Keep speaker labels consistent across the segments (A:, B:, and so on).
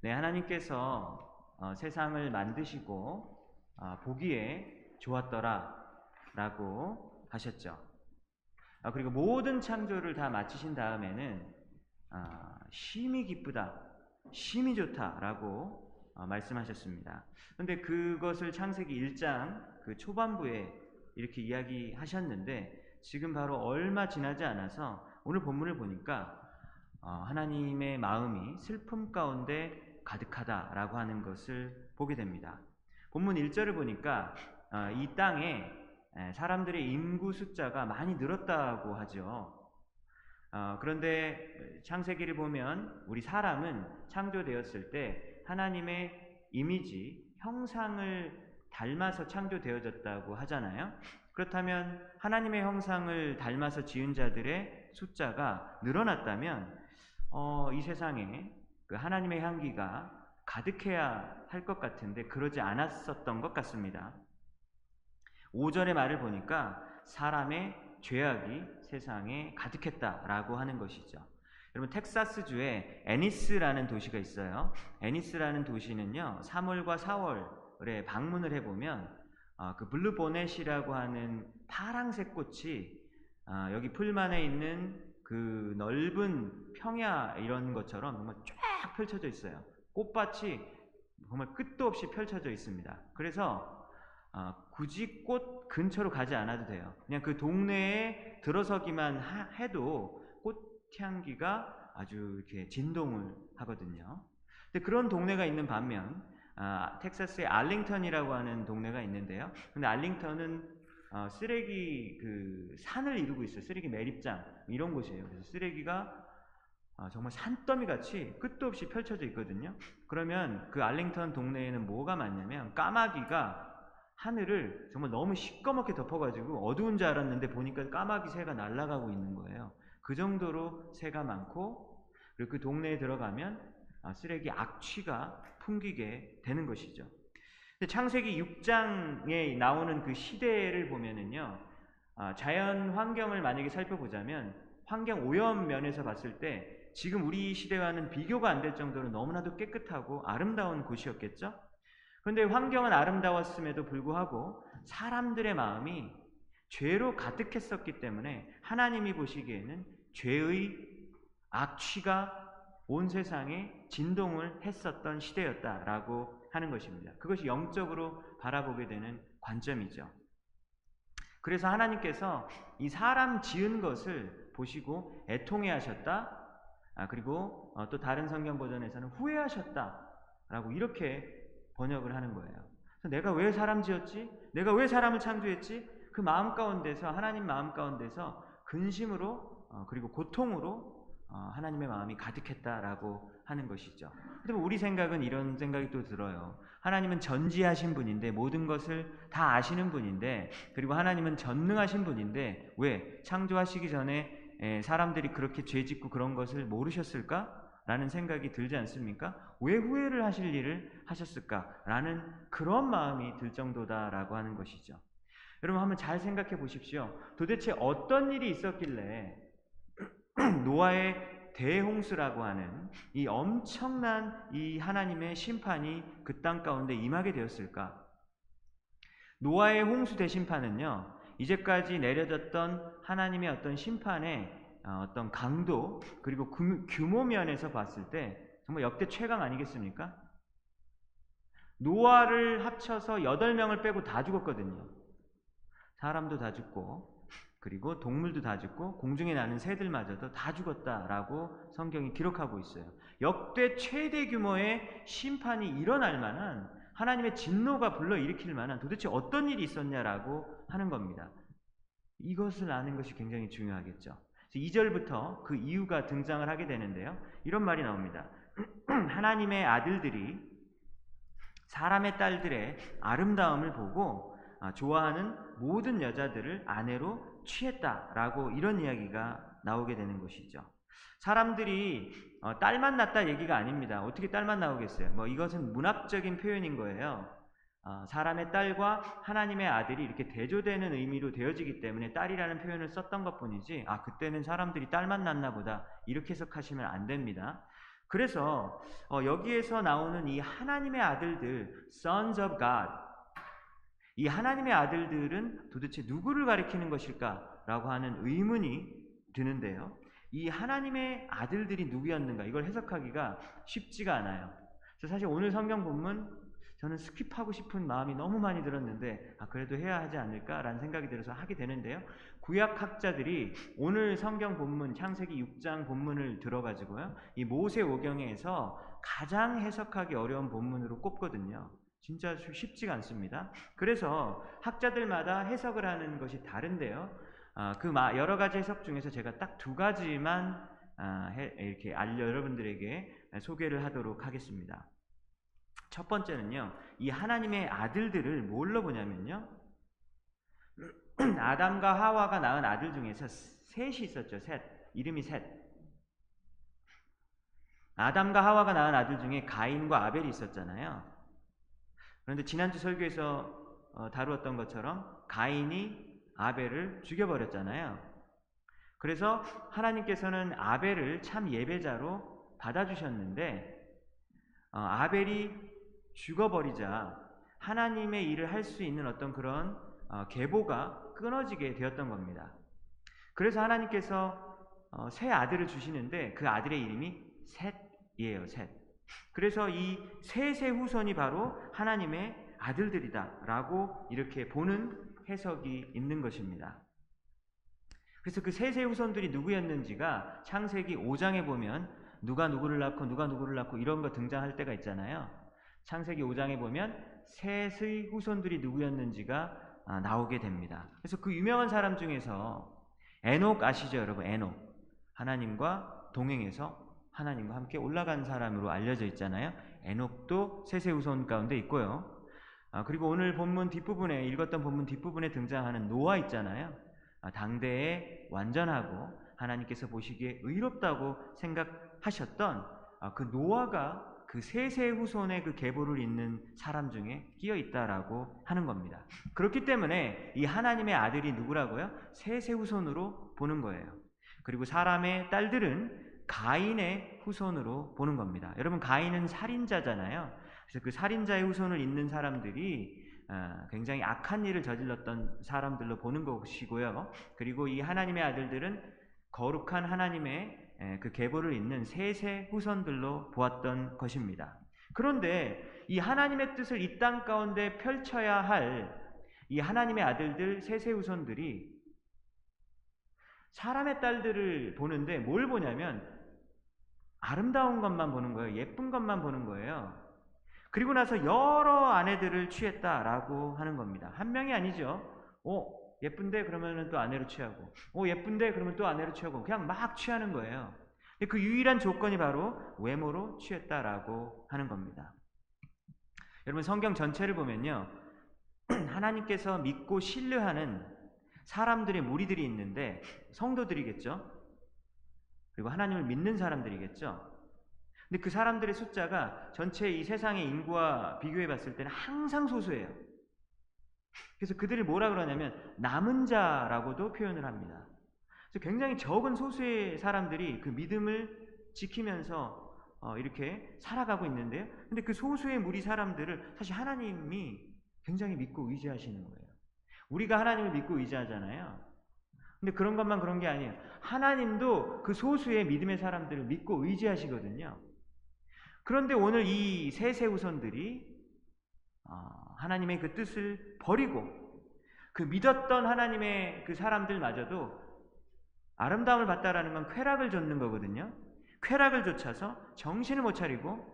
A: 네, 하나님께서 어, 세상을 만드시고 어, 보기에 좋았더라라고 하셨죠. 아, 그리고 모든 창조를 다 마치신 다음에는 아, 심히 기쁘다, 심히 좋다라고 어, 말씀하셨습니다. 그런데 그것을 창세기 1장 그 초반부에 이렇게 이야기하셨는데 지금 바로 얼마 지나지 않아서 오늘 본문을 보니까 어, 하나님의 마음이 슬픔 가운데 가득하다라고 하는 것을 보게 됩니다. 본문 1절을 보니까 어, 이 땅에 사람들의 인구 숫자가 많이 늘었다고 하죠. 어, 그런데 창세기를 보면 우리 사람은 창조되었을 때 하나님의 이미지, 형상을 닮아서 창조되어졌다고 하잖아요. 그렇다면 하나님의 형상을 닮아서 지은 자들의 숫자가 늘어났다면 어, 이 세상에 그 하나님의 향기가 가득해야 할 것 같은데 그러지 않았었던 것 같습니다. 5절의 말을 보니까 사람의 죄악이 세상에 가득했다라고 하는 것이죠. 여러분 텍사스주에 애니스라는 도시가 있어요. 애니스라는 도시는요 3월과 4월에 방문을 해보면 어, 그 블루보넷이라고 하는 파랑색 꽃이 어, 여기 풀만에 있는 그 넓은 평야 이런 것처럼 정말 쫙 펼쳐져 있어요. 꽃밭이 정말 끝도 없이 펼쳐져 있습니다. 그래서 어, 굳이 꽃 근처로 가지 않아도 돼요. 그냥 그 동네에 들어서기만 하, 해도 꽃향기가 아주 이렇게 진동을 하거든요. 근데 그런 동네가 있는 반면 아, 텍사스의 알링턴이라고 하는 동네가 있는데요. 근데 알링턴은 어, 쓰레기 그 산을 이루고 있어요. 쓰레기 매립장 이런 곳이에요. 그래서 쓰레기가 어, 정말 산더미 같이 끝도 없이 펼쳐져 있거든요. 그러면 그 알링턴 동네에는 뭐가 많냐면 까마귀가 하늘을 정말 너무 시꺼멓게 덮어가지고 어두운 줄 알았는데 보니까 까마귀 새가 날아가고 있는 거예요. 그 정도로 새가 많고 그리고 그 동네에 들어가면 아, 쓰레기 악취가 풍기게 되는 것이죠. 창세기 6장에 나오는 그 시대를 보면은요, 아, 자연 환경을 만약에 살펴보자면 환경 오염 면에서 봤을 때 지금 우리 시대와는 비교가 안 될 정도로 너무나도 깨끗하고 아름다운 곳이었겠죠? 그런데 환경은 아름다웠음에도 불구하고 사람들의 마음이 죄로 가득했었기 때문에 하나님이 보시기에는 죄의 악취가 온 세상에 진동을 했었던 시대였다라고 하는 것입니다. 그것이 영적으로 바라보게 되는 관점이죠. 그래서 하나님께서 이 사람 지은 것을 보시고 애통해 하셨다. 아, 그리고 어, 또 다른 성경 버전에서는 후회하셨다. 라고 이렇게 번역을 하는 거예요. 내가 왜 사람 지었지? 내가 왜 사람을 창조했지? 그 마음 가운데서 하나님 마음 가운데서 근심으로 어, 그리고 고통으로 어, 하나님의 마음이 가득했다라고 하는 것이죠. 근데 뭐 우리 생각은 이런 생각이 또 들어요. 하나님은 전지하신 분인데 모든 것을 다 아시는 분인데 그리고 하나님은 전능하신 분인데 왜 창조하시기 전에 사람들이 그렇게 죄짓고 그런 것을 모르셨을까? 라는 생각이 들지 않습니까? 왜 후회를 하실 일을 하셨을까? 라는 그런 마음이 들 정도다라고 하는 것이죠. 여러분 한번 잘 생각해 보십시오. 도대체 어떤 일이 있었길래 노아의 대홍수라고 하는 이 엄청난 이 하나님의 심판이 그 땅 가운데 임하게 되었을까? 노아의 홍수 대심판은요, 이제까지 내려졌던 하나님의 어떤 심판의 어, 어떤 강도 그리고 규모 면에서 봤을 때 정말 역대 최강 아니겠습니까? 노아를 합쳐서 8명을 빼고 다 죽었거든요. 사람도 다 죽고 그리고 동물도 다 죽고 공중에 나는 새들마저도 다 죽었다라고 성경이 기록하고 있어요. 역대 최대 규모의 심판이 일어날 만한 하나님의 진노가 불러일으킬 만한 도대체 어떤 일이 있었냐라고 하는 겁니다. 이것을 아는 것이 굉장히 중요하겠죠. 2절부터 그 이유가 등장을 하게 되는데요. 이런 말이 나옵니다. 하나님의 아들들이 사람의 딸들의 아름다움을 보고 아, 좋아하는 모든 여자들을 아내로 취했다라고 이런 이야기가 나오게 되는 것이죠. 사람들이 어, 딸만 낳다 얘기가 아닙니다. 어떻게 딸 만 나오겠어요? 뭐 이것은 문학적인 표현인 거예요. 어, 사람의 딸과 하나님의 아들이 이렇게 대조되는 의미로 되어지기 때문에 딸이라는 표현을 썼던 것 뿐이지, 아, 그때는 사람들이 딸만 낳나 보다. 이렇게 해석하시면 안 됩니다. 그래서 어, 여기에서 나오는 이 하나님의 아들들, sons of God, 이 하나님의 아들들은 도대체 누구를 가리키는 것일까라고 하는 의문이 드는데요. 이 하나님의 아들들이 누구였는가 이걸 해석하기가 쉽지가 않아요. 사실 오늘 성경 본문 저는 skip하고 싶은 마음이 너무 많이 들었는데 아 그래도 해야 하지 않을까라는 생각이 들어서 하게 되는데요. 구약 학자들이 오늘 성경 본문 창세기 6장 본문을 들어 가지고요. 이 모세 오경에서 가장 해석하기 어려운 본문으로 꼽거든요. 진짜 쉽지가 않습니다. 그래서 학자들마다 해석을 하는 것이 다른데요. 아, 그 여러 가지 해석 중에서 제가 딱 두 가지만 아, 이렇게 알려 여러분들에게 소개를 하도록 하겠습니다. 첫 번째는요, 이 하나님의 아들들을 뭘로 보냐면요, 아담과 하와가 낳은 아들 중에서 셋이 있었죠, 셋. 이름이 셋. 아담과 하와가 낳은 아들 중에 가인과 아벨이 있었잖아요. 그런데 지난주 설교에서 어, 다루었던 것처럼 가인이 아벨을 죽여버렸잖아요. 그래서 하나님께서는 아벨을 참 예배자로 받아주셨는데 어, 아벨이 죽어버리자 하나님의 일을 할 수 있는 어떤 그런 어, 계보가 끊어지게 되었던 겁니다. 그래서 하나님께서 어, 새 아들을 주시는데 그 아들의 이름이 셋이에요, 셋. 그래서 이 셋의 후손이 바로 하나님의 아들들이다라고 이렇게 보는 해석이 있는 것입니다. 그래서 그 셋의 후손들이 누구였는지가 창세기 5장에 보면 누가 누구를 낳고 누가 누구를 낳고 이런 거 등장할 때가 있잖아요. 창세기 5장에 보면 셋의 후손들이 누구였는지가 아, 나오게 됩니다. 그래서 그 유명한 사람 중에서 에녹 아시죠, 여러분? 에녹. 하나님과 동행해서 하나님과 함께 올라간 사람으로 알려져 있잖아요. 에녹도 후손 가운데 있고요. 아, 그리고 오늘 본문 뒷부분에 읽었던 본문 뒷부분에 등장하는 노아 있잖아요. 아, 당대에 완전하고 하나님께서 보시기에 의롭다고 생각하셨던 아, 그 노아가 그 세세 후손의 그 계보를 잇는 사람 중에 끼어 있다라고 하는 겁니다. 그렇기 때문에 이 하나님의 아들이 누구라고요? 세세 후손으로 보는 거예요. 그리고 사람의 딸들은 가인의 후손으로 보는 겁니다. 여러분 가인은 살인자잖아요. 그래서 그 살인자의 후손을 잇는 사람들이 어, 굉장히 악한 일을 저질렀던 사람들로 보는 것이고요. 그리고 이 하나님의 아들들은 거룩한 하나님의 그 계보를 잇는 세세 후손들로 보았던 것입니다. 그런데 이 하나님의 뜻을 이 땅 가운데 펼쳐야 할 이 하나님의 아들들 세세 후손들이 사람의 딸들을 보는데 뭘 보냐면 아름다운 것만 보는 거예요. 예쁜 것만 보는 거예요. 그리고 나서 여러 아내들을 취했다라고 하는 겁니다. 한 명이 아니죠. 어, 예쁜데 그러면은 또 아내로 취하고, 어, 예쁜데 그러면 또 아내로 취하고, 그냥 막 취하는 거예요. 그 유일한 조건이 바로 외모로 취했다라고 하는 겁니다. 여러분 성경 전체를 보면요. 하나님께서 믿고 신뢰하는 사람들의 무리들이 있는데 성도들이겠죠. 그리고 하나님을 믿는 사람들이겠죠. 근데 그 사람들의 숫자가 전체 이 세상의 인구와 비교해 봤을 때는 항상 소수예요. 그래서 그들을 뭐라 그러냐면 남은 자라고도 표현을 합니다. 그래서 굉장히 적은 소수의 사람들이 그 믿음을 지키면서 어, 이렇게 살아가고 있는데요. 근데 그 소수의 무리 사람들을 사실 하나님이 굉장히 믿고 의지하시는 거예요. 우리가 하나님을 믿고 의지하잖아요. 근데 그런 것만 그런 게 아니에요. 하나님도 그 소수의 믿음의 사람들을 믿고 의지하시거든요. 그런데 오늘 이 세 세우선들이 어, 하나님의 그 뜻을 버리고 그 믿었던 하나님의 그 사람들마저도 아름다움을 봤다라는 건 쾌락을 줬는 거거든요. 쾌락을 좇아서 정신을 못 차리고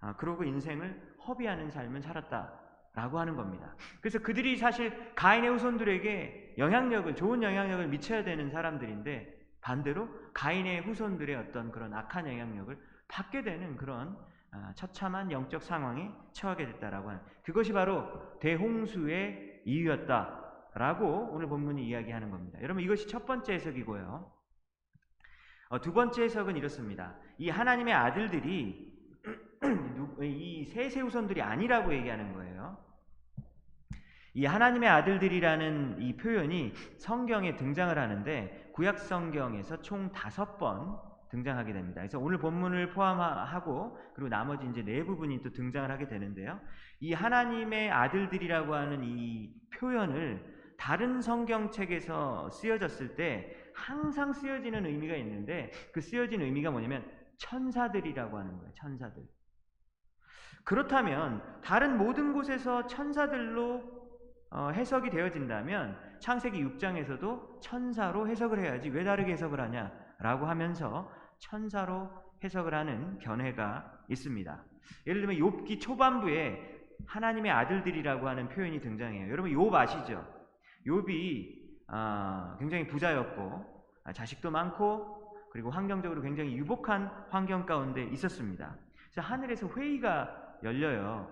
A: 아, 그러고 인생을 허비하는 삶을 살았다 라고 하는 겁니다. 그래서 그들이 사실 가인의 후손들에게 영향력을 좋은 영향력을 미쳐야 되는 사람들인데 반대로 가인의 후손들의 어떤 그런 악한 영향력을 받게 되는 그런 아, 처참한 영적 상황에 처하게 됐다라고 하는 그것이 바로 대홍수의 이유였다라고 오늘 본문이 이야기하는 겁니다. 여러분 이것이 첫 번째 해석이고요. 어, 두 번째 해석은 이렇습니다. 이 하나님의 아들들이 이 세 세우선들이 아니라고 얘기하는 거예요. 이 하나님의 아들들이라는 이 표현이 성경에 등장을 하는데 구약 성경에서 총 다섯 번 등장하게 됩니다. 그래서 오늘 본문을 포함하고 그리고 나머지 이제 네 부분이 또 등장을 하게 되는데요. 이 하나님의 아들들이라고 하는 이 표현을 다른 성경책에서 쓰여졌을 때 항상 쓰여지는 의미가 있는데 그 쓰여진 의미가 뭐냐면 천사들이라고 하는 거예요. 천사들. 그렇다면 다른 모든 곳에서 천사들로 어, 해석이 되어진다면 창세기 6장에서도 천사로 해석을 해야지 왜 다르게 해석을 하냐라고 하면서 천사로 해석을 하는 견해가 있습니다. 예를 들면 욥기 초반부에 하나님의 아들들이라고 하는 표현이 등장해요. 여러분 욥 아시죠? 욥이 아, 굉장히 부자였고 아, 자식도 많고 그리고 환경적으로 굉장히 유복한 환경 가운데 있었습니다. 그래서 하늘에서 회의가 열려요.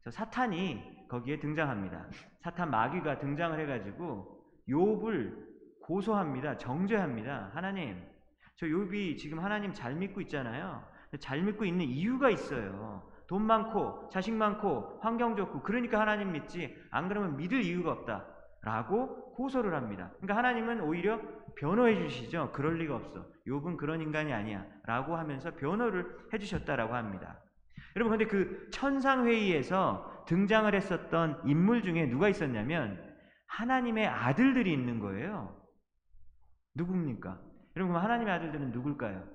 A: 그래서 사탄이 거기에 등장합니다. 사탄 마귀가 등장을 해가지고 욥을 고소합니다. 정죄합니다. 하나님, 저 욥이 지금 하나님 잘 믿고 있잖아요. 잘 믿고 있는 이유가 있어요. 돈 많고 자식 많고 환경 좋고 그러니까 하나님 믿지 안 그러면 믿을 이유가 없다. 라고 고소를 합니다. 그러니까 하나님은 오히려 변호해 주시죠. 그럴 리가 없어. 욥은 그런 인간이 아니야. 라고 하면서 변호를 해 주셨다라고 합니다. 여러분 근데 그 천상 회의에서 등장을 했었던 인물 중에 누가 있었냐면 하나님의 아들들이 있는 거예요. 누굽니까? 여러분 그럼 하나님의 아들들은 누굴까요?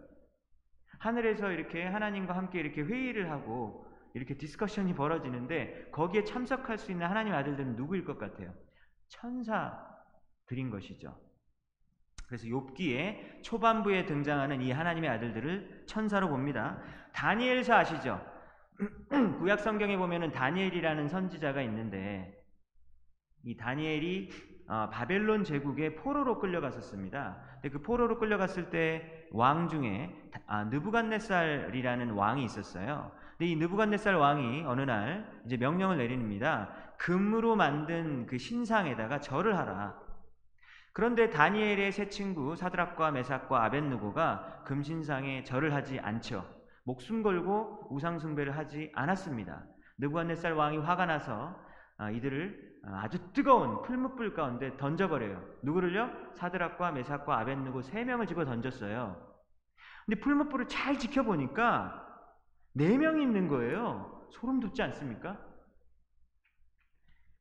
A: 하늘에서 이렇게 하나님과 함께 이렇게 회의를 하고 이렇게 discussion이 벌어지는데 거기에 참석할 수 있는 하나님의 아들들은 누구일 것 같아요? 천사들인 것이죠. 그래서 욥기에 초반부에 등장하는 이 하나님의 아들들을 천사로 봅니다. 다니엘서 아시죠? 구약 성경에 보면은 다니엘이라는 선지자가 있는데 이 다니엘이 어, 바벨론 제국의 포로로 끌려갔었습니다. 근데 그 포로로 끌려갔을 때 왕 중에 아, 느부갓네살이라는 왕이 있었어요. 근데 이 느부갓네살 왕이 어느 날 이제 명령을 내립니다. 금으로 만든 그 신상에다가 절을 하라. 그런데 다니엘의 세 친구 사드락과 메삭과 아벤누고가 금신상에 절을 하지 않죠. 목숨 걸고 우상 숭배를 하지 않았습니다. 느부갓네살 왕이 화가 나서 아, 이들을 아주 뜨거운 풀무불 가운데 던져버려요. 누구를요? 사드락과 메삭과 아벤누고 세 명을 집어 던졌어요. 근데 풀무불을 잘 지켜보니까 네 명이 있는 거예요. 소름 돋지 않습니까?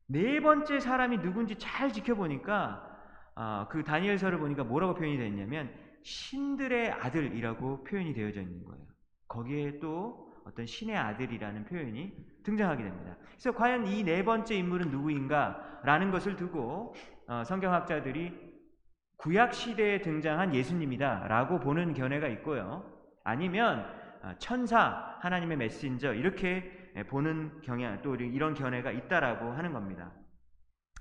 A: 네 번째 사람이 누군지 잘 지켜보니까 아, 그 다니엘서를 보니까 뭐라고 표현이 되어 있냐면 신들의 아들이라고 표현이 되어져 있는 거예요. 거기에 또 어떤 신의 아들이라는 표현이 등장하게 됩니다. 그래서 과연 이 네 번째 인물은 누구인가라는 것을 두고 어, 성경학자들이 구약 시대에 등장한 예수님이다라고 보는 견해가 있고요. 아니면 어, 천사, 하나님의 메신저 이렇게 보는 경향 또 이런 견해가 있다라고 하는 겁니다.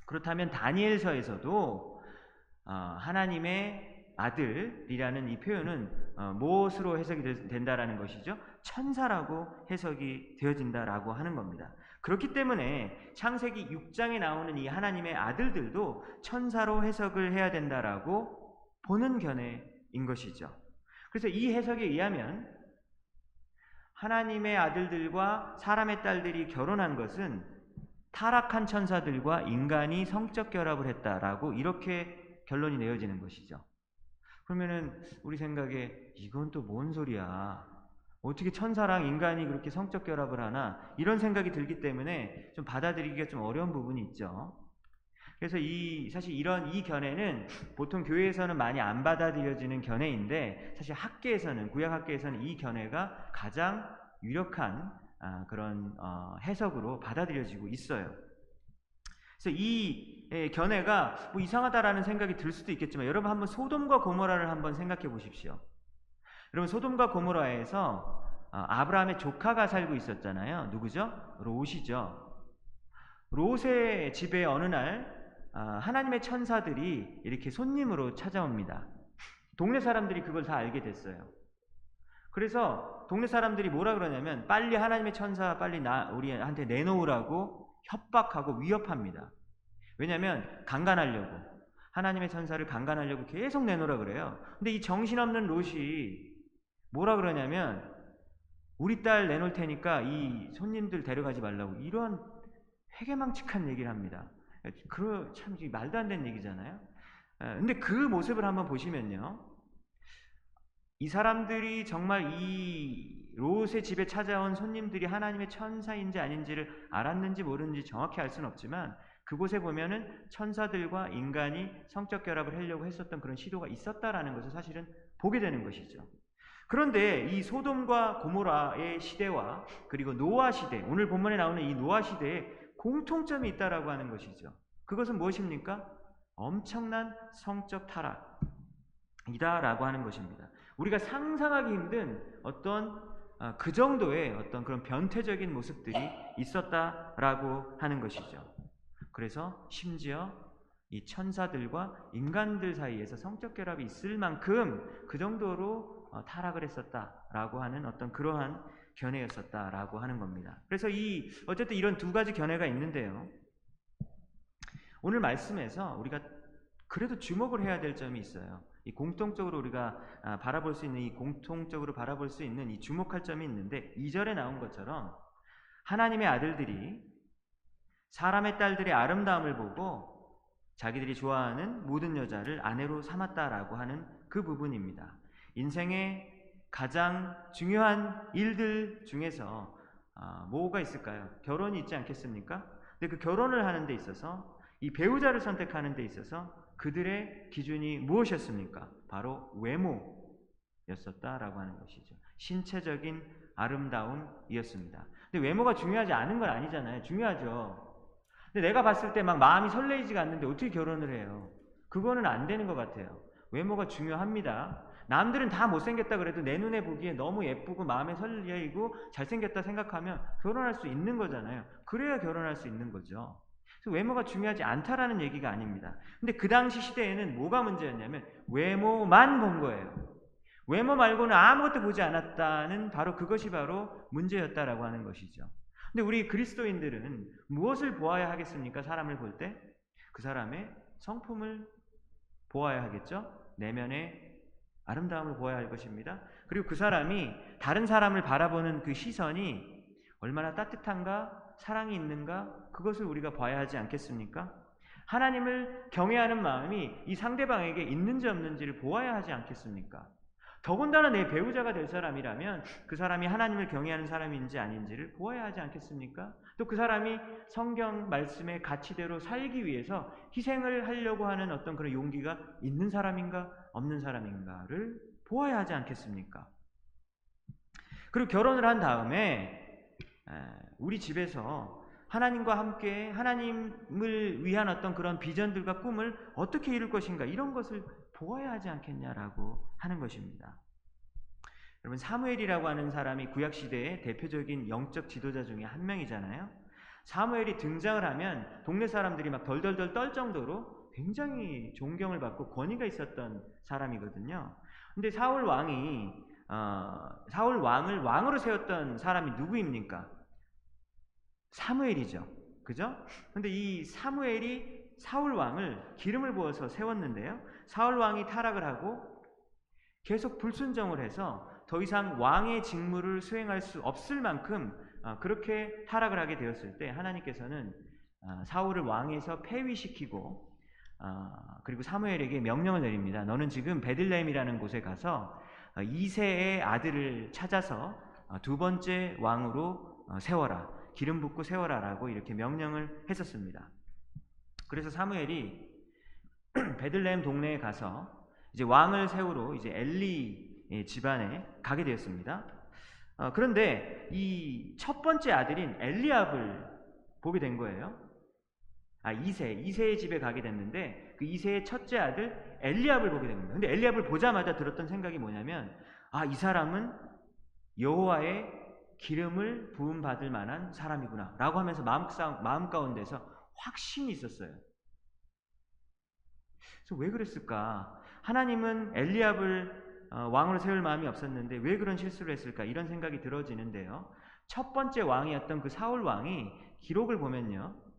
A: 그렇다면 다니엘서에서도 어, 하나님의 아들이라는 이 표현은 어, 무엇으로 해석이 된다라는 것이죠? 천사라고 해석이 되어진다라고 하는 겁니다. 그렇기 때문에 창세기 6장에 나오는 이 하나님의 아들들도 천사로 해석을 해야 된다라고 보는 견해인 것이죠. 그래서 이 해석에 의하면 하나님의 아들들과 사람의 딸들이 결혼한 것은 타락한 천사들과 인간이 성적 결합을 했다라고 이렇게 결론이 내어지는 것이죠. 그러면은 우리 생각에 이건 또 뭔 소리야? 어떻게 천사랑 인간이 그렇게 성적 결합을 하나? 이런 생각이 들기 때문에 좀 받아들이기가 좀 어려운 부분이 있죠. 그래서 이 사실 이런 이 견해는 보통 교회에서는 많이 안 받아들여지는 견해인데 사실 학계에서는 구약 학계에서는 이 견해가 가장 유력한 아, 그런 어, 해석으로 받아들여지고 있어요. 그래서 이 예, 견해가 뭐 이상하다라는 생각이 들 수도 있겠지만 여러분 한번 소돔과 고모라를 한번 생각해 보십시오. 여러분 소돔과 고모라에서 어, 아브라함의 조카가 살고 있었잖아요. 누구죠? 롯이죠. 롯의 집에 어느 날 어, 하나님의 천사들이 이렇게 손님으로 찾아옵니다. 동네 사람들이 그걸 다 알게 됐어요. 그래서 동네 사람들이 뭐라 그러냐면 빨리 하나님의 천사 빨리 나 우리한테 내놓으라고 협박하고 위협합니다. 왜냐하면 강간하려고 하나님의 천사를 강간하려고 계속 내놓으라 그래요. 근데 이 정신없는 롯이 뭐라 그러냐면 우리 딸 내놓을 테니까 이 손님들 데려가지 말라고 이런 회개망측한 얘기를 합니다. 그 참 말도 안 되는 얘기잖아요. 근데 그 모습을 한번 보시면요. 이 사람들이 정말 이 롯의 집에 찾아온 손님들이 하나님의 천사인지 아닌지를 알았는지 모르는지 정확히 알 수는 없지만 그곳에 보면은 천사들과 인간이 성적 결합을 하려고 했었던 그런 시도가 있었다라는 것을 사실은 보게 되는 것이죠. 그런데 이 소돔과 고모라의 시대와 그리고 노아 시대, 오늘 본문에 나오는 이 노아 시대에 공통점이 있다라고 하는 것이죠. 그것은 무엇입니까? 엄청난 성적 타락이다라고 하는 것입니다. 우리가 상상하기 힘든 어떤 아, 그 정도의 어떤 그런 변태적인 모습들이 있었다라고 하는 것이죠. 그래서 심지어 이 천사들과 인간들 사이에서 성적 결합이 있을 만큼 그 정도로 어, 타락을 했었다라고 하는 어떤 그러한 견해였었다라고 하는 겁니다. 그래서 이 어쨌든 이런 두 가지 견해가 있는데요. 오늘 말씀에서 우리가 그래도 주목을 해야 될 점이 있어요. 이 공통적으로 우리가 아, 바라볼 수 있는 이 공통적으로 바라볼 수 있는 이 주목할 점이 있는데 2절에 나온 것처럼 하나님의 아들들이 사람의 딸들의 아름다움을 보고 자기들이 좋아하는 모든 여자를 아내로 삼았다라고 하는 그 부분입니다. 인생의 가장 중요한 일들 중에서 아, 뭐가 있을까요? 결혼이 있지 않겠습니까? 근데 그 결혼을 하는 데 있어서 이 배우자를 선택하는 데 있어서 그들의 기준이 무엇이었습니까? 바로 외모였었다라고 하는 것이죠. 신체적인 아름다움이었습니다. 근데 외모가 중요하지 않은 건 아니잖아요. 중요하죠. 근데 내가 봤을 때 막 마음이 설레이지가 않는데 어떻게 결혼을 해요? 그거는 안 되는 것 같아요. 외모가 중요합니다. 남들은 다 못생겼다 그래도 내 눈에 보기에 너무 예쁘고 마음에 설레이고 잘생겼다 생각하면 결혼할 수 있는 거잖아요. 그래야 결혼할 수 있는 거죠. 외모가 중요하지 않다라는 얘기가 아닙니다. 근데 그 당시 시대에는 뭐가 문제였냐면 외모만 본 거예요. 외모 말고는 아무것도 보지 않았다는 바로 그것이 바로 문제였다라고 하는 것이죠. 근데 우리 그리스도인들은 무엇을 보아야 하겠습니까? 사람을 볼 때? 그 사람의 성품을 보아야 하겠죠? 내면의 아름다움을 보아야 할 것입니다. 그리고 그 사람이 다른 사람을 바라보는 그 시선이 얼마나 따뜻한가, 사랑이 있는가, 그것을 우리가 봐야 하지 않겠습니까? 하나님을 경외하는 마음이 이 상대방에게 있는지 없는지를 보아야 하지 않겠습니까? 더군다나 내 배우자가 될 사람이라면 그 사람이 하나님을 경외하는 사람인지 아닌지를 보아야 하지 않겠습니까? 또 그 사람이 성경 말씀의 가치대로 살기 위해서 희생을 하려고 하는 어떤 그런 용기가 있는 사람인가 없는 사람인가를 보아야 하지 않겠습니까? 그리고 결혼을 한 다음에 우리 집에서 하나님과 함께 하나님을 위한 어떤 그런 비전들과 꿈을 어떻게 이룰 것인가 이런 것을 보아야 하지 않겠냐라고 하는 것입니다. 여러분 사무엘이라고 하는 사람이 구약 시대의 대표적인 영적 지도자 중에 한 명이잖아요. 사무엘이 등장을 하면 동네 사람들이 막 덜덜덜 떨 정도로 굉장히 존경을 받고 권위가 있었던 사람이거든요. 근데 사울 왕이 어, 사울 왕을 왕으로 세웠던 사람이 누구입니까? 사무엘이죠. 그죠? 근데 이 사무엘이 사울 왕을 기름을 부어서 세웠는데요. 사울 왕이 타락을 하고 계속 불순종을 해서 더 이상 왕의 직무를 수행할 수 없을 만큼 아, 그렇게 타락을 하게 되었을 때 하나님께서는 아, 사울을 왕에서 폐위시키고 아, 그리고 사무엘에게 명령을 내립니다. 너는 지금 베들레헴이라는 곳에 가서 이세의 아들을 찾아서 두 번째 왕으로 어, 세워라. 기름 붓고 세워라라고 이렇게 명령을 했었습니다. 그래서 사무엘이 베들레헴 동네에 가서 이제 왕을 세우러 이제 엘리 집안에 가게 되었습니다. 어, 그런데 이 첫 번째 아들인 엘리압을 보게 된 거예요. 아, 이세, 이세의 집에 가게 됐는데 그 이세의 첫째 아들 엘리압을 보게 된 겁니다. 근데 엘리압을 보자마자 들었던 생각이 뭐냐면 아, 이 사람은 여호와의 기름을 부음 받을 만한 사람이구나라고 하면서 마음, 마음 가운데서 확신이 있었어요. 그래서 왜 그랬을까? 하나님은 엘리압을 어, 왕으로 세울 마음이 없었는데 왜 그런 실수를 했을까? 이런 생각이 들어지는데요. 첫 번째 왕이었던 그 사울 왕이 기록을 보면요.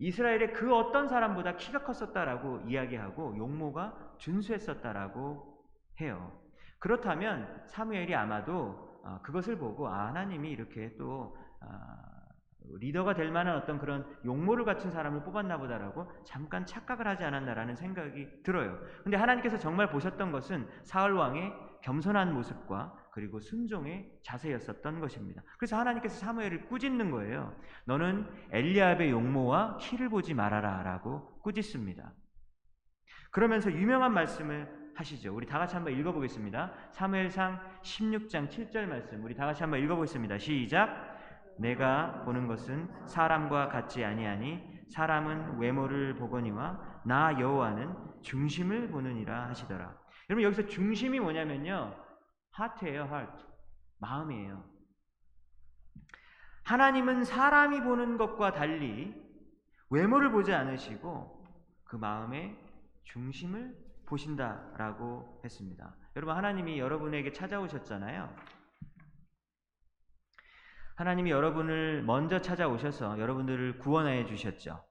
A: 이스라엘의 그 어떤 사람보다 키가 컸었다라고 이야기하고 용모가 준수했었다라고 해요. 그렇다면 사무엘이 아마도 어, 그것을 보고 아, 하나님이 이렇게 또 아, 리더가 될 만한 어떤 그런 용모를 갖춘 사람을 뽑았나 보다라고 잠깐 착각을 하지 않았나라는 생각이 들어요. 근데 하나님께서 정말 보셨던 것은 사울 왕의 겸손한 모습과 그리고 순종의 자세였었던 것입니다. 그래서 하나님께서 사무엘을 꾸짖는 거예요. 너는 엘리압의 용모와 키를 보지 말아라라고 꾸짖습니다. 그러면서 유명한 말씀을 하시죠. 우리 다 같이 한번 읽어보겠습니다. 사무엘상 16장 7절 말씀. 우리 다 같이 한번 읽어보겠습니다. 시작. 내가 보는 것은 사람과 같지 아니하니 사람은 외모를 보거니와 나 여호와는 중심을 보느니라 하시더라. 여러분 여기서 중심이 뭐냐면요. 하트예요, 하트. 마음이에요. 하나님은 사람이 보는 것과 달리 외모를 보지 않으시고 그 마음의 중심을 보신다라고 했습니다. 여러분 하나님이 여러분에게 찾아오셨잖아요. 하나님이 여러분을 먼저 찾아오셔서 여러분들을 구원해 주셨죠.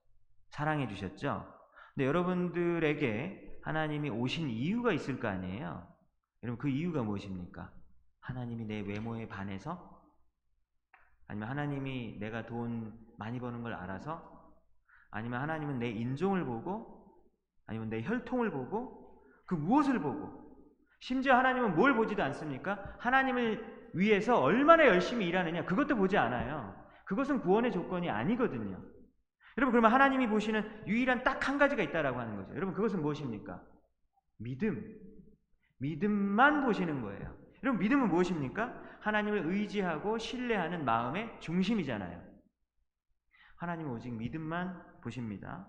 A: 사랑해 주셨죠. 근데 여러분들에게 하나님이 오신 이유가 있을 거 아니에요. 여러분 그 이유가 무엇입니까? 하나님이 내 외모에 반해서 아니면 하나님이 내가 돈 많이 버는 걸 알아서 아니면 하나님은 내 인종을 보고 아니면 내 혈통을 보고 그 무엇을 보고 심지어 하나님은 뭘 보지도 않습니까? 하나님을 위해서 얼마나 열심히 일하느냐 그것도 보지 않아요. 그것은 구원의 조건이 아니거든요. 여러분 그러면 하나님이 보시는 유일한 딱 한 가지가 있다라고 하는 거죠. 여러분 그것은 무엇입니까? 믿음. 믿음만 보시는 거예요. 여러분 믿음은 무엇입니까? 하나님을 의지하고 신뢰하는 마음의 중심이잖아요. 하나님은 오직 믿음만 보십니다.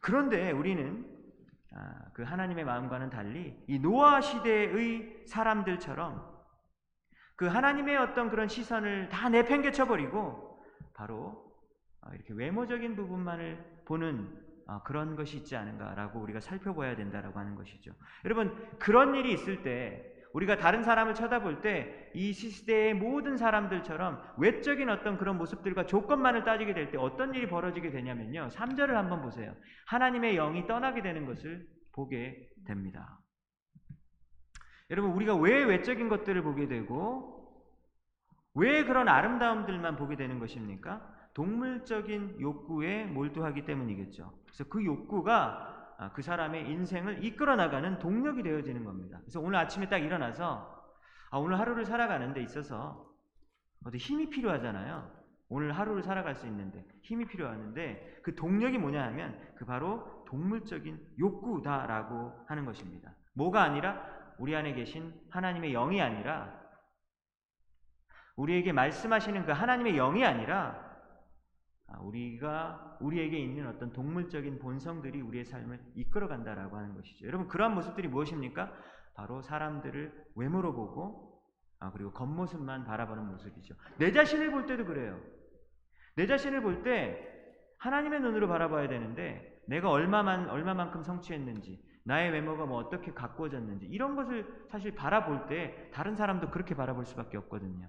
A: 그런데 우리는 아, 그 하나님의 마음과는 달리 이 노아 시대의 사람들처럼 그 하나님의 어떤 그런 시선을 다 내팽개쳐 버리고 바로 어, 이렇게 외모적인 부분만을 보는 어, 그런 것이 있지 않은가라고 우리가 살펴봐야 된다라고 하는 것이죠. 여러분 그런 일이 있을 때 우리가 다른 사람을 쳐다볼 때 이 시대의 모든 사람들처럼 외적인 어떤 그런 모습들과 조건만을 따지게 될 때 어떤 일이 벌어지게 되냐면요. 3절을 한번 보세요. 하나님의 영이 떠나게 되는 것을 보게 됩니다. 여러분 우리가 왜 외적인 것들을 보게 되고 왜 그런 아름다움들만 보게 되는 것입니까? 동물적인 욕구에 몰두하기 때문이겠죠. 그래서 그 욕구가 아, 그 사람의 인생을 이끌어 나가는 동력이 되어지는 겁니다. 그래서 오늘 아침에 딱 일어나서 아, 오늘 하루를 살아가는 데 있어서 어디 힘이 필요하잖아요. 오늘 하루를 살아갈 수 있는데 힘이 필요하는데 그 동력이 뭐냐 하면 그 바로 동물적인 욕구다라고 하는 것입니다. 뭐가 아니라 우리 안에 계신 하나님의 영이 아니라 우리에게 말씀하시는 그 하나님의 영이 아니라 아, 우리가 우리에게 있는 어떤 동물적인 본성들이 우리의 삶을 이끌어 간다라고 하는 것이죠. 여러분 그러한 모습들이 무엇입니까? 바로 사람들을 외모로 보고 아, 그리고 겉모습만 바라보는 모습이죠. 내 자신을 볼 때도 그래요. 내 자신을 볼 때 하나님의 눈으로 바라봐야 되는데 내가 얼마만 얼마만큼 성취했는지 나의 외모가 뭐 어떻게 가꾸어졌는지 이런 것을 사실 바라볼 때 다른 사람도 그렇게 바라볼 수밖에 없거든요.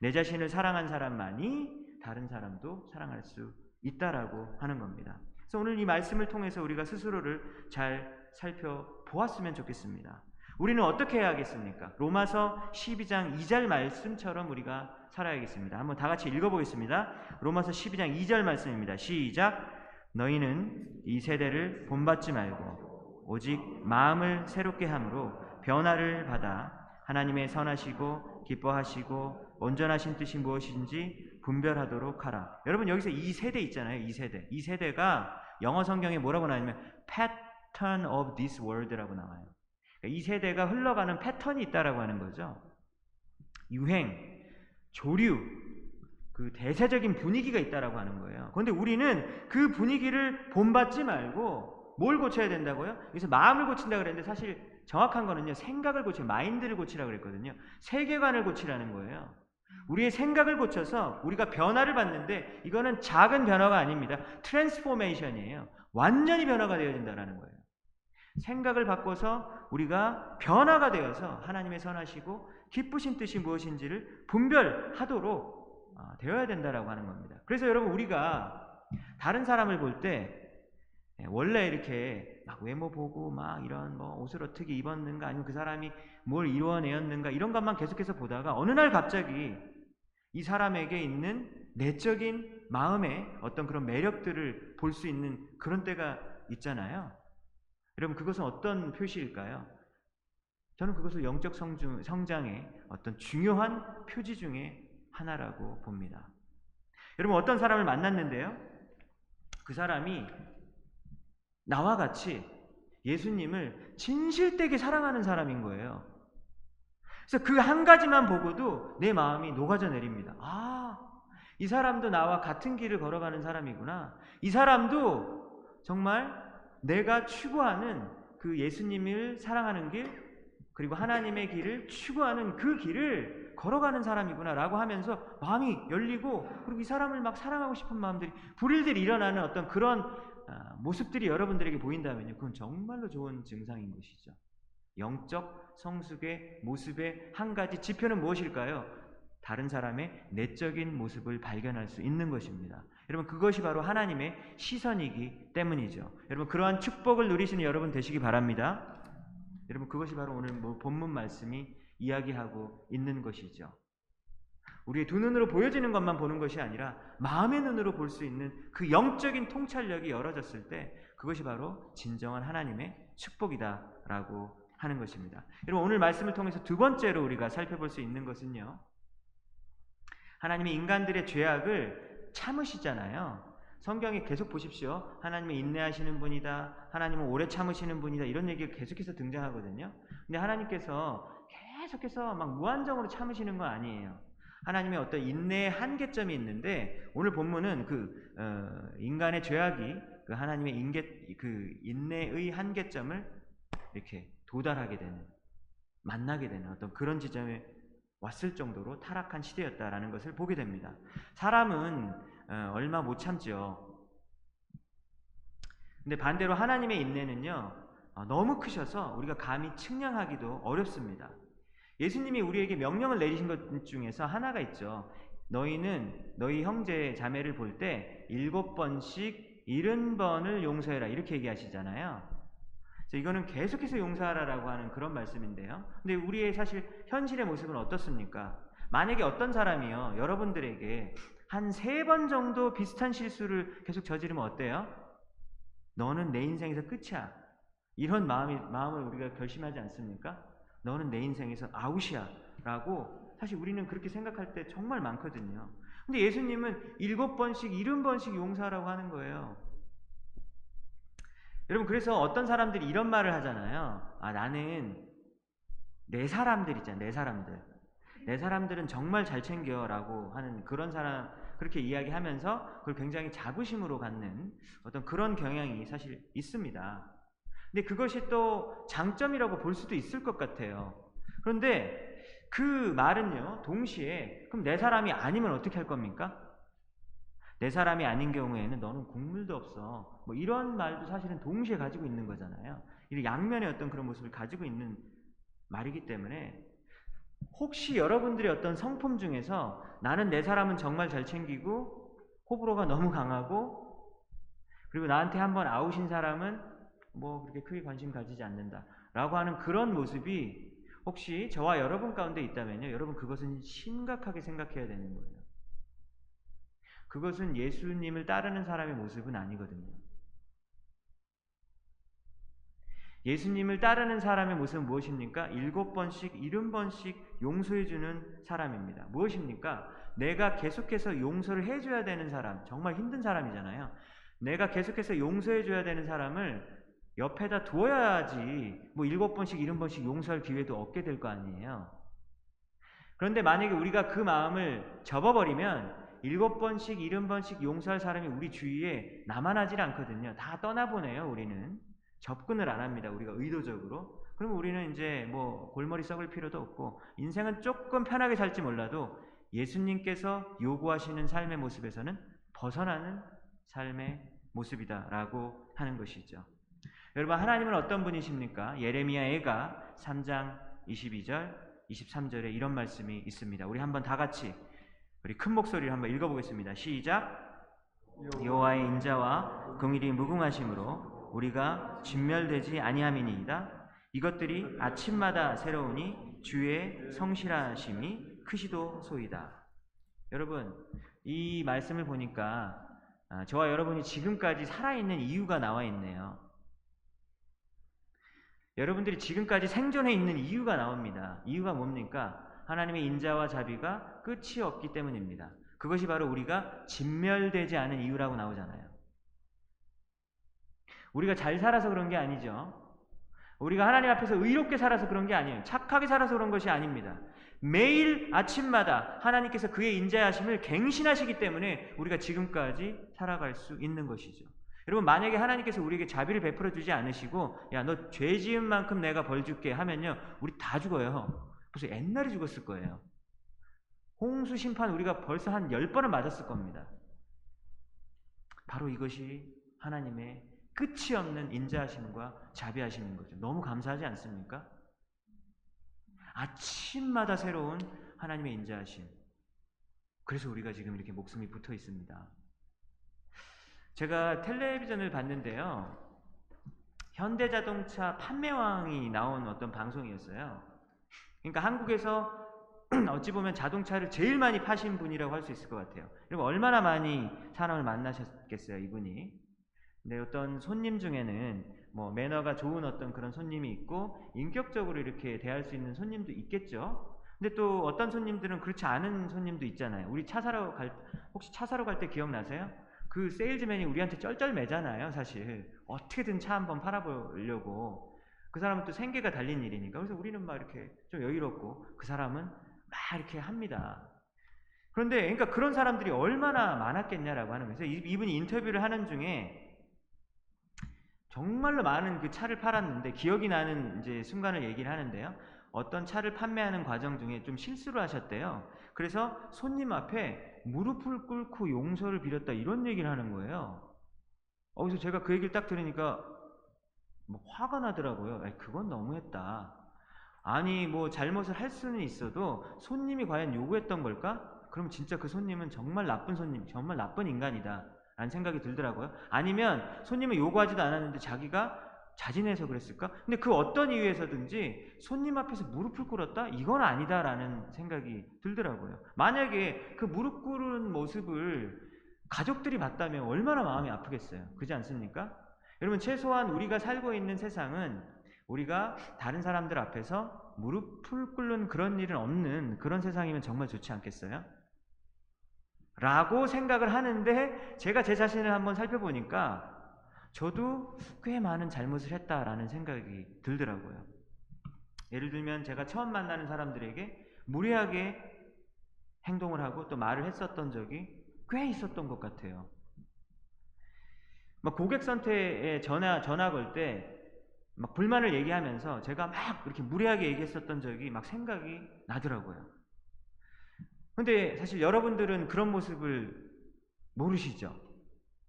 A: 내 자신을 사랑한 사람만이 다른 사람도 사랑할 수 있다라고 하는 겁니다. 그래서 오늘 이 말씀을 통해서 우리가 스스로를 잘 살펴보았으면 좋겠습니다. 우리는 어떻게 해야겠습니까? 로마서 12장 2절 말씀처럼 우리가 살아야겠습니다. 한번 다 같이 읽어보겠습니다. 로마서 12장 2절 말씀입니다. 시작. 너희는 이 세대를 본받지 말고 오직 마음을 새롭게 함으로 변화를 받아 하나님의 선하시고 기뻐하시고 온전하신 뜻이 무엇인지 분별하도록 하라. 여러분 여기서 이 세대 있잖아요. 이 세대. 이 세대가 영어 성경에 뭐라고 나오냐면 pattern of this world라고 나와요. 그러니까 이 세대가 흘러가는 패턴이 있다라고 하는 거죠. 유행, 조류, 그 대세적인 분위기가 있다라고 하는 거예요. 그런데 우리는 그 분위기를 본받지 말고 뭘 고쳐야 된다고요? 여기서 마음을 고친다 그랬는데 사실 정확한 거는요. 생각을 고치, 마인드를 고치라 그랬거든요. 세계관을 고치라는 거예요. 우리의 생각을 고쳐서 우리가 변화를 받는데 이거는 작은 변화가 아닙니다. transformation이에요. 완전히 변화가 되어진다는 거예요. 생각을 바꿔서 우리가 변화가 되어서 하나님의 선하시고 기쁘신 뜻이 무엇인지를 분별하도록 아, 되어야 된다라고 하는 겁니다. 그래서 여러분 우리가 다른 사람을 볼때 예, 원래 이렇게 막 외모 보고 막 이런 뭐 옷을 어떻게 입었는가 아니면 그 사람이 뭘 이루어내었는가 이런 것만 계속해서 보다가 어느 날 갑자기 이 사람에게 있는 내적인 마음의 어떤 그런 매력들을 볼 수 있는 그런 때가 있잖아요. 여러분 그것은 어떤 표시일까요? 저는 그것을 영적 성중, 성장의 어떤 중요한 표지 중에 하나라고 봅니다. 여러분 어떤 사람을 만났는데요. 그 사람이 나와 같이 예수님을 진실되게 사랑하는 사람인 거예요. 그래서 그 한 가지만 보고도 내 마음이 녹아져 내립니다. 아, 이 사람도 나와 같은 길을 걸어가는 사람이구나. 이 사람도 정말 내가 추구하는 그 예수님을 사랑하는 길, 그리고 하나님의 길을 추구하는 그 길을 걸어가는 사람이구나라고 하면서 마음이 열리고 그리고 이 사람을 막 사랑하고 싶은 마음들이 불일들이 일어나는 어떤 그런 아, 모습들이 여러분들에게 보인다면요. 그건 정말로 좋은 증상인 것이죠. 영적 성숙의 모습의 한 가지 지표는 무엇일까요? 다른 사람의 내적인 모습을 발견할 수 있는 것입니다. 여러분 그것이 바로 하나님의 시선이기 때문이죠. 여러분 그러한 축복을 누리시는 여러분 되시기 바랍니다. 여러분 그것이 바로 오늘 뭐 본문 말씀이 이야기하고 있는 것이죠. 우리의 두 눈으로 보여지는 것만 보는 것이 아니라 마음의 눈으로 볼 수 있는 그 영적인 통찰력이 열어졌을 때 그것이 바로 진정한 하나님의 축복이다라고 하는 것입니다. 여러분 오늘 말씀을 통해서 두 번째로 우리가 살펴볼 수 있는 것은요. 하나님이 인간들의 죄악을 참으시잖아요. 성경에 계속 보십시오. 하나님이 인내하시는 분이다. 하나님은 오래 참으시는 분이다. 이런 얘기가 계속해서 등장하거든요. 근데 하나님께서 계속해서 막 무한정으로 참으시는 건 아니에요. 하나님의 어떤 인내의 한계점이 있는데 오늘 본문은 그 어, 인간의 죄악이 그 하나님의 인계 그 인내의 한계점을 이렇게 도달하게 되는 만나게 되는 어떤 그런 지점에 왔을 정도로 타락한 시대였다라는 것을 보게 됩니다. 사람은 어, 얼마 못 참죠. 근데 반대로 하나님의 인내는요 어, 너무 크셔서 우리가 감히 측량하기도 어렵습니다. 예수님이 우리에게 명령을 내리신 것 중에서 하나가 있죠. 너희는 너희 형제 자매를 볼 때 일곱 번씩 일흔 번을 용서해라 이렇게 얘기하시잖아요. 이거는 계속해서 용서하라라고 하는 그런 말씀인데요. 근데 우리의 사실 현실의 모습은 어떻습니까? 만약에 어떤 사람이요 여러분들에게 한 세 번 정도 비슷한 실수를 계속 저지르면 어때요? 너는 내 인생에서 끝이야. 이런 마음이 마음을 우리가 결심하지 않습니까? 너는 내 인생에서 아웃이야. 라고 사실 우리는 그렇게 생각할 때 정말 많거든요. 근데 예수님은 일곱 번씩, 일흔 번씩 용서하라고 하는 거예요. 여러분, 그래서 어떤 사람들이 이런 말을 하잖아요. 아, 나는 내 사람들 있잖아, 내 사람들. 내 사람들은 정말 잘 챙겨라고 하는 그런 사람, 그렇게 이야기하면서 그걸 굉장히 자부심으로 갖는 어떤 그런 경향이 사실 있습니다. 근데 그것이 또 장점이라고 볼 수도 있을 것 같아요. 그런데 그 말은요, 동시에 그럼 내 사람이 아니면 어떻게 할 겁니까? 내 사람이 아닌 경우에는 너는 국물도 없어. 뭐 이런 말도 사실은 동시에 가지고 있는 거잖아요. 이 양면의 어떤 그런 모습을 가지고 있는 말이기 때문에 혹시 여러분들의 어떤 성품 중에서 나는 내 사람은 정말 잘 챙기고 호불호가 너무 강하고 그리고 나한테 한번 아우신 사람은 뭐 그렇게 크게 관심 가지지 않는다. 라고 하는 그런 모습이 혹시 저와 여러분 가운데 있다면요. 여러분 그것은 심각하게 생각해야 되는 거예요. 그것은 예수님을 따르는 사람의 모습은 아니거든요. 예수님을 따르는 사람의 모습은 무엇입니까? 일곱 번씩, 일흔 번씩 용서해주는 사람입니다. 무엇입니까? 내가 계속해서 용서를 해줘야 되는 사람, 정말 힘든 사람이잖아요. 내가 계속해서 용서해줘야 되는 사람을 옆에다 두어야지 뭐 일곱 번씩 일흔 번씩 용서할 기회도 얻게 될 거 아니에요. 그런데 만약에 우리가 그 마음을 접어버리면 일곱 번씩 일흔 번씩 용서할 사람이 우리 주위에 남아나질 않거든요. 다 떠나보내요, 우리는. 접근을 안 합니다. 우리가 의도적으로. 그럼 우리는 이제 뭐 골머리 썩을 필요도 없고 인생은 조금 편하게 살지 몰라도 예수님께서 요구하시는 삶의 모습에서는 벗어나는 삶의 모습이다라고 하는 것이죠. 여러분 하나님은 어떤 분이십니까? 예레미야 애가 3장 22절, 23절에 이런 말씀이 있습니다. 우리 한번 다 같이 우리 큰 목소리를 한번 읽어보겠습니다. 시작. 여호와의 인자와 긍일이 무궁하심으로 우리가 진멸되지 아니함이니이다. 이것들이 아침마다 새로우니 주의 성실하심이 크시도 소이다. 여러분 이 말씀을 보니까 아, 저와 여러분이 지금까지 살아있는 이유가 나와 있네요. 여러분들이 지금까지 생존해 있는 이유가 나옵니다. 이유가 뭡니까? 하나님의 인자와 자비가 끝이 없기 때문입니다. 그것이 바로 우리가 진멸되지 않은 이유라고 나오잖아요. 우리가 잘 살아서 그런 게 아니죠. 우리가 하나님 앞에서 의롭게 살아서 그런 게 아니에요. 착하게 살아서 그런 것이 아닙니다. 매일 아침마다 하나님께서 그의 인자하심을 갱신하시기 때문에 우리가 지금까지 살아갈 수 있는 것이죠. 여러분 만약에 하나님께서 우리에게 자비를 베풀어 주지 않으시고 야 너 죄 지은 만큼 내가 벌 줄게 하면요. 우리 다 죽어요. 벌써 옛날에 죽었을 거예요. 홍수 심판 우리가 벌써 한 열번은 맞았을 겁니다. 바로 이것이 하나님의 끝이 없는 인자하심과 자비하심인 거죠. 너무 감사하지 않습니까? 아침마다 새로운 하나님의 인자하심. 그래서 우리가 지금 이렇게 목숨이 붙어 있습니다. 제가 텔레비전을 봤는데요. 현대자동차 판매왕이 나온 어떤 방송이었어요. 그러니까 한국에서 어찌 보면 자동차를 제일 많이 파신 분이라고 할 수 있을 것 같아요. 그리고 얼마나 많이 사람을 만나셨겠어요, 이분이. 근데 어떤 손님 중에는 뭐 매너가 좋은 어떤 그런 손님이 있고 인격적으로 이렇게 대할 수 있는 손님도 있겠죠. 근데 또 어떤 손님들은 그렇지 않은 손님도 있잖아요. 우리 차 사러 갈 혹시 차 사러 갈 때 기억나세요? 그 세일즈맨이 우리한테 쩔쩔매잖아요, 사실. 어떻게든 차 한번 팔아보려고. 그 사람은 또 생계가 달린 일이니까. 그래서 우리는 막 이렇게 좀 여유롭고 그 사람은 막 이렇게 합니다. 그런데 그러니까 그런 사람들이 얼마나 많았겠냐라고 하는 거예요. 이분이 인터뷰를 하는 중에 정말로 많은 그 차를 팔았는데 기억이 나는 이제 순간을 얘기를 하는데요. 어떤 차를 판매하는 과정 중에 좀 실수를 하셨대요. 그래서 손님 앞에 무릎을 꿇고 용서를 빌었다 이런 얘기를 하는 거예요. 어, 그래서 제가 그 얘기를 딱 들으니까 뭐 화가 나더라고요. 아니, 그건 너무했다. 아니 뭐 잘못을 할 수는 있어도 손님이 과연 요구했던 걸까? 그럼 진짜 그 손님은 정말 나쁜 손님, 정말 나쁜 인간이다. 라는 생각이 들더라고요. 아니면 손님은 요구하지도 않았는데 자기가 자진해서 그랬을까? 근데 그 어떤 이유에서든지 손님 앞에서 무릎을 꿇었다? 이건 아니다라는 생각이 들더라고요. 만약에 그 무릎 꿇은 모습을 가족들이 봤다면 얼마나 마음이 아프겠어요. 그지 않습니까? 여러분, 최소한 우리가 살고 있는 세상은 우리가 다른 사람들 앞에서 무릎을 꿇는 그런 일은 없는 그런 세상이면 정말 좋지 않겠어요? 라고 생각을 하는데 제가 제 자신을 한번 살펴보니까 저도 꽤 많은 잘못을 했다라는 생각이 들더라고요. 예를 들면 제가 처음 만나는 사람들에게 무례하게 행동을 하고 또 말을 했었던 적이 꽤 있었던 것 같아요. 막 고객 선택에 전화 전화 걸 때 막 불만을 얘기하면서 제가 막 이렇게 무례하게 얘기했었던 적이 막 생각이 나더라고요. 근데 사실 여러분들은 그런 모습을 모르시죠?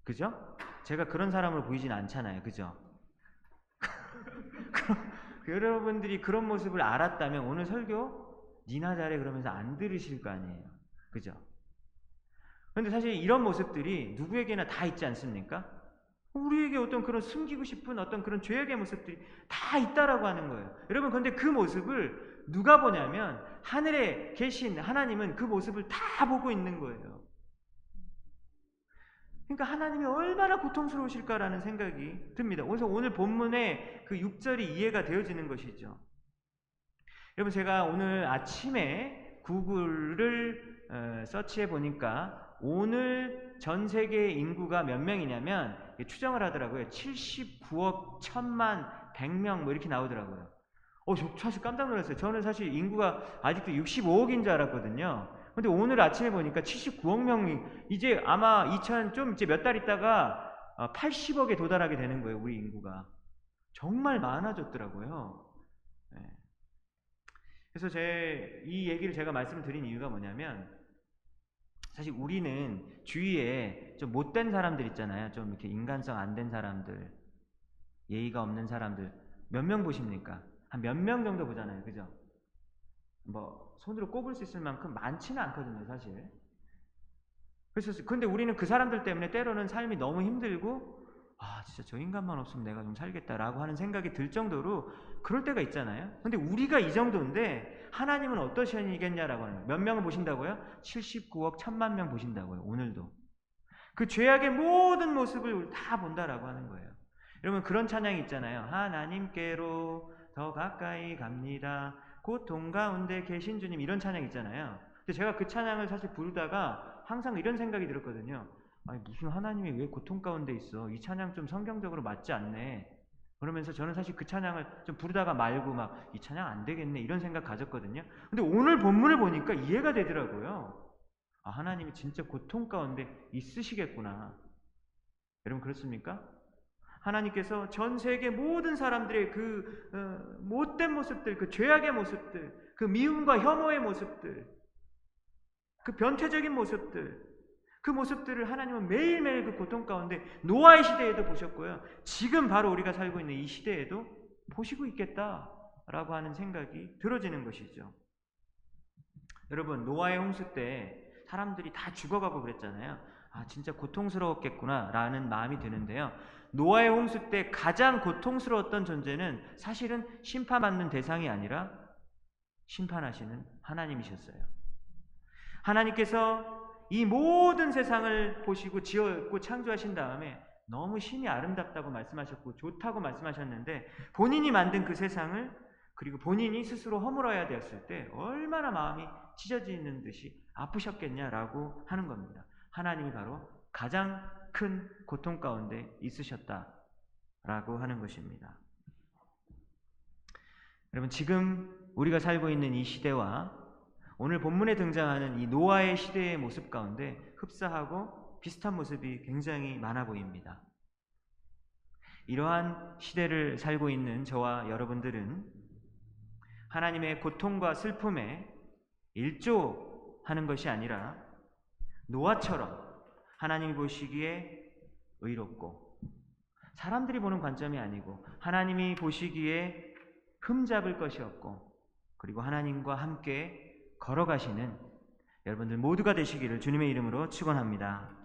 A: 그죠? 제가 그런 사람으로 보이진 않잖아요. 그죠? 여러분들이 그런 모습을 알았다면 오늘 설교 니나 잘해 그러면서 안 들으실 거 아니에요. 그죠? 근데 사실 이런 모습들이 누구에게나 다 있지 않습니까? 우리에게 어떤 그런 숨기고 싶은 어떤 그런 죄악의 모습들이 다 있다라고 하는 거예요. 여러분, 근데 그 모습을 누가 보냐면 하늘에 계신 하나님은 그 모습을 다 보고 있는 거예요. 그러니까 하나님이 얼마나 고통스러우실까라는 생각이 듭니다. 그래서 오늘 본문의 그 6절이 이해가 되어지는 것이죠. 여러분 제가 오늘 아침에 구글을 어, 서치해 보니까 오늘 전 세계 인구가 몇 명이냐면 추정을 하더라고요. 79억 1000만 100명 뭐 이렇게 나오더라고요. 어, 저 사실 깜짝 놀랐어요. 저는 사실 인구가 아직도 65억인 줄 알았거든요. 근데 오늘 아침에 보니까 79억 명이 이제 아마 2000 좀 이제 몇 달 있다가 80억에 어, 도달하게 되는 거예요. 우리 인구가. 정말 많아졌더라고요. 네. 그래서 제 이 얘기를 제가 말씀드린 이유가 뭐냐면 사실 우리는 주위에 좀 못된 사람들 있잖아요. 좀 이렇게 인간성 안 된 사람들, 예의가 없는 사람들 몇 명 보십니까? 한 몇 명 정도 보잖아요. 그죠? 뭐 손으로 꼽을 수 있을 만큼 많지는 않거든요, 사실. 그래서 근데 우리는 그 사람들 때문에 때로는 삶이 너무 힘들고 아, 진짜 저 인간만 없으면 내가 좀 살겠다라고 하는 생각이 들 정도로 그럴 때가 있잖아요. 근데 우리가 이 정도인데 하나님은 어떠시겠냐라고 하는. 몇 명을 보신다고요? 79억 1000만 명 보신다고요. 오늘도. 그 죄악의 모든 모습을 다 본다라고 하는 거예요. 여러분 그런 찬양이 있잖아요. 하나님께로 더 가까이 갑니다. 고통 가운데 계신 주님 이런 찬양 있잖아요. 근데 제가 그 찬양을 사실 부르다가 항상 이런 생각이 들었거든요. 아니 무슨 하나님이 왜 고통 가운데 있어? 이 찬양 좀 성경적으로 맞지 않네. 그러면서 저는 사실 그 찬양을 좀 부르다가 말고 막 이 찬양 안 되겠네 이런 생각 가졌거든요. 근데 오늘 본문을 보니까 이해가 되더라고요. 아, 하나님이 진짜 고통 가운데 있으시겠구나. 여러분 그렇습니까? 하나님께서 전 세계 모든 사람들의 그 어, 못된 모습들, 그 죄악의 모습들, 그 미움과 혐오의 모습들, 그 변태적인 모습들, 그 모습들을 하나님은 매일매일 그 고통 가운데 노아의 시대에도 보셨고요. 지금 바로 우리가 살고 있는 이 시대에도 보시고 있겠다라고 하는 생각이 들어지는 것이죠. 여러분, 노아의 홍수 때 사람들이 다 죽어가고 그랬잖아요. 아, 진짜 고통스러웠겠구나라는 마음이 드는데요. 노아의 홍수 때 가장 고통스러웠던 존재는 사실은 심판받는 대상이 아니라 심판하시는 하나님이셨어요. 하나님께서 이 모든 세상을 보시고 지었고 창조하신 다음에 너무 신이 아름답다고 말씀하셨고 좋다고 말씀하셨는데 본인이 만든 그 세상을 그리고 본인이 스스로 허물어야 되었을 때 얼마나 마음이 찢어지는 듯이 아프셨겠냐라고 하는 겁니다. 하나님이 바로 가장 큰 고통 가운데 있으셨다라고 하는 것입니다. 여러분 지금 우리가 살고 있는 이 시대와 오늘 본문에 등장하는 이 노아의 시대의 모습 가운데 흡사하고 비슷한 모습이 굉장히 많아 보입니다. 이러한 시대를 살고 있는 저와 여러분들은 하나님의 고통과 슬픔에 일조하는 것이 아니라 노아처럼 하나님이 보시기에 의롭고 사람들이 보는 관점이 아니고 하나님이 보시기에 흠잡을 것이 없고 그리고 하나님과 함께 걸어가시는 여러분들 모두가 되시기를 주님의 이름으로 축원합니다.